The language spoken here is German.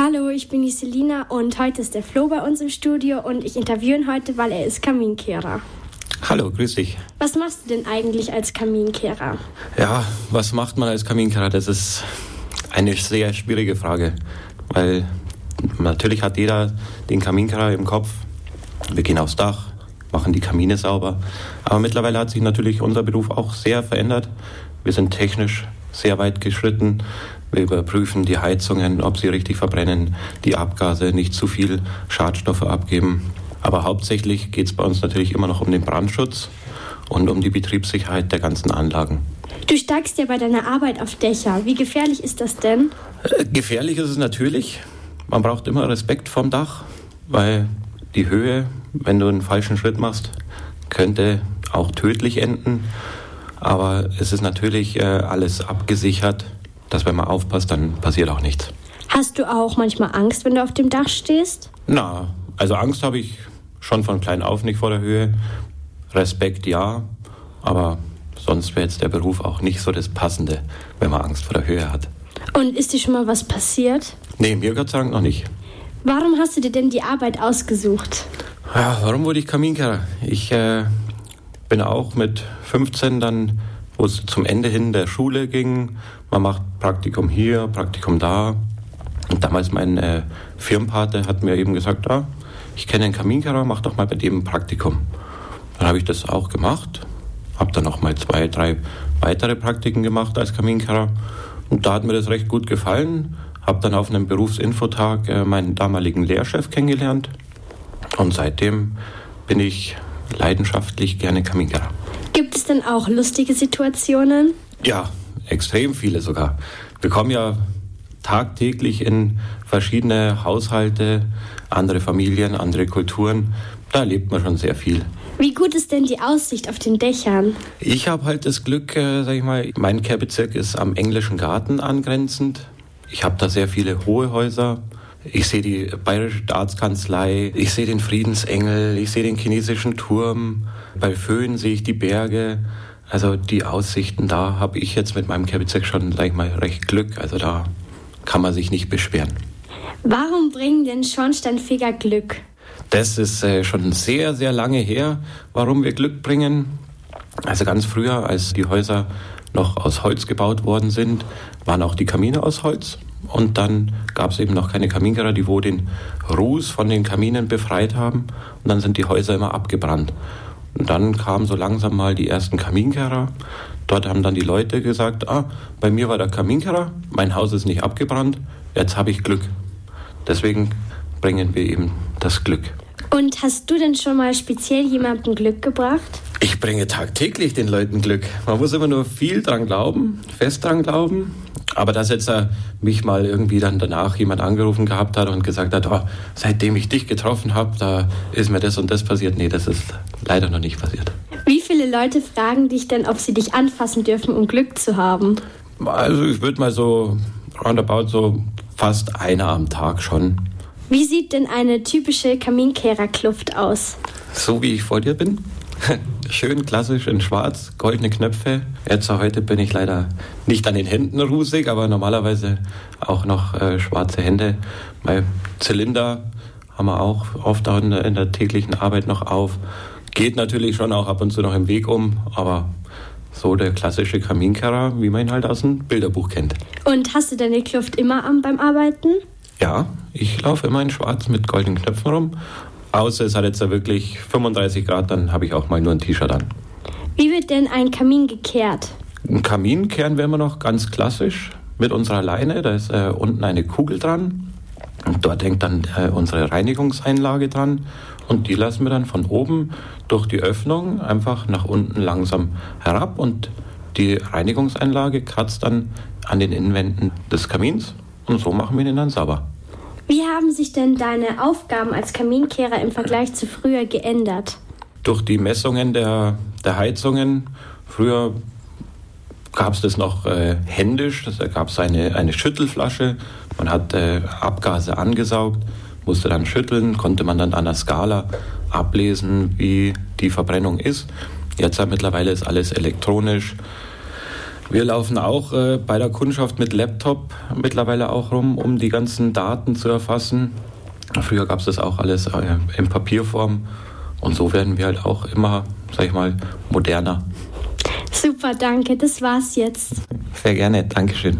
Hallo, ich bin die Selina und heute ist der Flo bei uns im Studio und ich interviewe ihn heute, weil er ist Kaminkehrer. Hallo, grüß dich. Was machst du denn eigentlich als Kaminkehrer? Ja, was macht man als Kaminkehrer? Das ist eine sehr schwierige Frage, weil natürlich hat jeder den Kaminkehrer im Kopf. Wir gehen aufs Dach, machen die Kamine sauber. Aber mittlerweile hat sich natürlich unser Beruf auch sehr verändert. Wir sind technisch sehr weit geschritten. Wir überprüfen die Heizungen, ob sie richtig verbrennen, die Abgase nicht zu viel Schadstoffe abgeben. Aber hauptsächlich geht es bei uns natürlich immer noch um den Brandschutz und um die Betriebssicherheit der ganzen Anlagen. Du steigst ja bei deiner Arbeit auf Dächer. Wie gefährlich ist das denn? Äh, gefährlich ist es natürlich. Man braucht immer Respekt vom Dach, weil die Höhe, wenn du einen falschen Schritt machst, könnte auch tödlich enden. Aber es ist natürlich äh, alles abgesichert, dass wenn man aufpasst, dann passiert auch nichts. Hast du auch manchmal Angst, wenn du auf dem Dach stehst? Na, also Angst habe ich schon von klein auf nicht vor der Höhe. Respekt ja, aber sonst wäre jetzt der Beruf auch nicht so das Passende, wenn man Angst vor der Höhe hat. Und ist dir schon mal was passiert? Nee, mir Gott sei Dank noch nicht. Warum hast du dir denn die Arbeit ausgesucht? Ja, warum wurde ich Kaminkehrer? Ich äh, bin auch mit 15 dann, wo es zum Ende hin der Schule ging, man macht Praktikum hier, Praktikum da. Und damals mein äh, Firmenpate hat mir eben gesagt, ah, ich kenne einen Kaminkehrer, mach doch mal bei dem ein Praktikum. Dann habe ich das auch gemacht, habe dann noch mal zwei, drei weitere Praktiken gemacht als Kaminkehrer. Und da hat mir das recht gut gefallen. Habe dann auf einem Berufsinfotag äh, meinen damaligen Lehrchef kennengelernt. Und seitdem bin ich leidenschaftlich gerne Kaminkehrer. Gibt es denn auch lustige Situationen? Ja, extrem viele sogar. Wir kommen ja tagtäglich in verschiedene Haushalte, andere Familien, andere Kulturen. Da erlebt man schon sehr viel. Wie gut ist denn die Aussicht auf den Dächern? Ich habe halt das Glück, äh, sag ich mal, mein Kehrbezirk ist am englischen Garten angrenzend. Ich habe da sehr viele hohe Häuser. Ich sehe die Bayerische Staatskanzlei, ich sehe den Friedensengel, ich sehe den chinesischen Turm. Bei Föhn sehe ich die Berge. Also die Aussichten, da habe ich jetzt mit meinem Kehrbezirk schon, sag ich mal, recht Glück. Also da kann man sich nicht beschweren. Warum bringen denn Schornsteinfeger Glück? Das ist äh, schon sehr, sehr lange her, warum wir Glück bringen. Also ganz früher, als die Häuser noch aus Holz gebaut worden sind, waren auch die Kamine aus Holz. Und dann gab es eben noch keine Kaminkehrer, die wo den Ruß von den Kaminen befreit haben. Und dann sind die Häuser immer abgebrannt. Und dann kamen so langsam mal die ersten Kaminkehrer. Dort haben dann die Leute gesagt, ah, bei mir war der Kaminkehrer, mein Haus ist nicht abgebrannt, jetzt habe ich Glück. Deswegen bringen wir eben das Glück. Und hast du denn schon mal speziell jemandem Glück gebracht? Ich bringe tagtäglich den Leuten Glück. Man muss immer nur viel dran glauben, fest dran glauben. Aber dass jetzt äh, mich mal irgendwie dann danach jemand angerufen gehabt hat und gesagt hat, oh, seitdem ich dich getroffen habe, da ist mir das und das passiert. Nee, das ist leider noch nicht passiert. Wie viele Leute fragen dich denn, ob sie dich anfassen dürfen, um Glück zu haben? Also ich würde mal so roundabout so fast einer am Tag schon. Wie sieht denn eine typische Kaminkehrerkluft aus? So wie ich vor dir bin. Schön klassisch in schwarz, goldene Knöpfe. Jetzt heute bin ich leider nicht an den Händen rusig, aber normalerweise auch noch äh, schwarze Hände. Mein Zylinder haben wir auch oft in der, in der täglichen Arbeit noch auf. Geht natürlich schon auch ab und zu noch im Weg um, aber so der klassische Kaminkehrer, wie man ihn halt aus dem Bilderbuch kennt. Und hast du deine Kluft immer an beim Arbeiten? Ja, ich laufe immer in schwarz mit goldenen Knöpfen rum Außer es hat jetzt wirklich 35 Grad, dann habe ich auch mal nur ein T-Shirt an. Wie wird denn ein Kamin gekehrt? Ein Kamin kehren wir immer noch ganz klassisch mit unserer Leine. Da ist äh, unten eine Kugel dran. Und dort hängt dann äh, unsere Reinigungseinlage dran. Und die lassen wir dann von oben durch die Öffnung einfach nach unten langsam herab. Und die Reinigungseinlage kratzt dann an den Innenwänden des Kamins. Und so machen wir den dann sauber. Wie haben sich denn deine Aufgaben als Kaminkehrer im Vergleich zu früher geändert? Durch die Messungen der, der Heizungen. Früher gab es das noch äh, händisch, da gab es eine, eine Schüttelflasche. Man hat äh, Abgase angesaugt, musste dann schütteln, konnte man dann an der Skala ablesen, wie die Verbrennung ist. Jetzt mittlerweile ist alles elektronisch. Wir laufen auch äh, bei der Kundschaft mit Laptop mittlerweile auch rum, um die ganzen Daten zu erfassen. Früher gab es das auch alles äh, in Papierform und so werden wir halt auch immer, sag ich mal, moderner. Super, danke. Das war's jetzt. Sehr gerne. Dankeschön.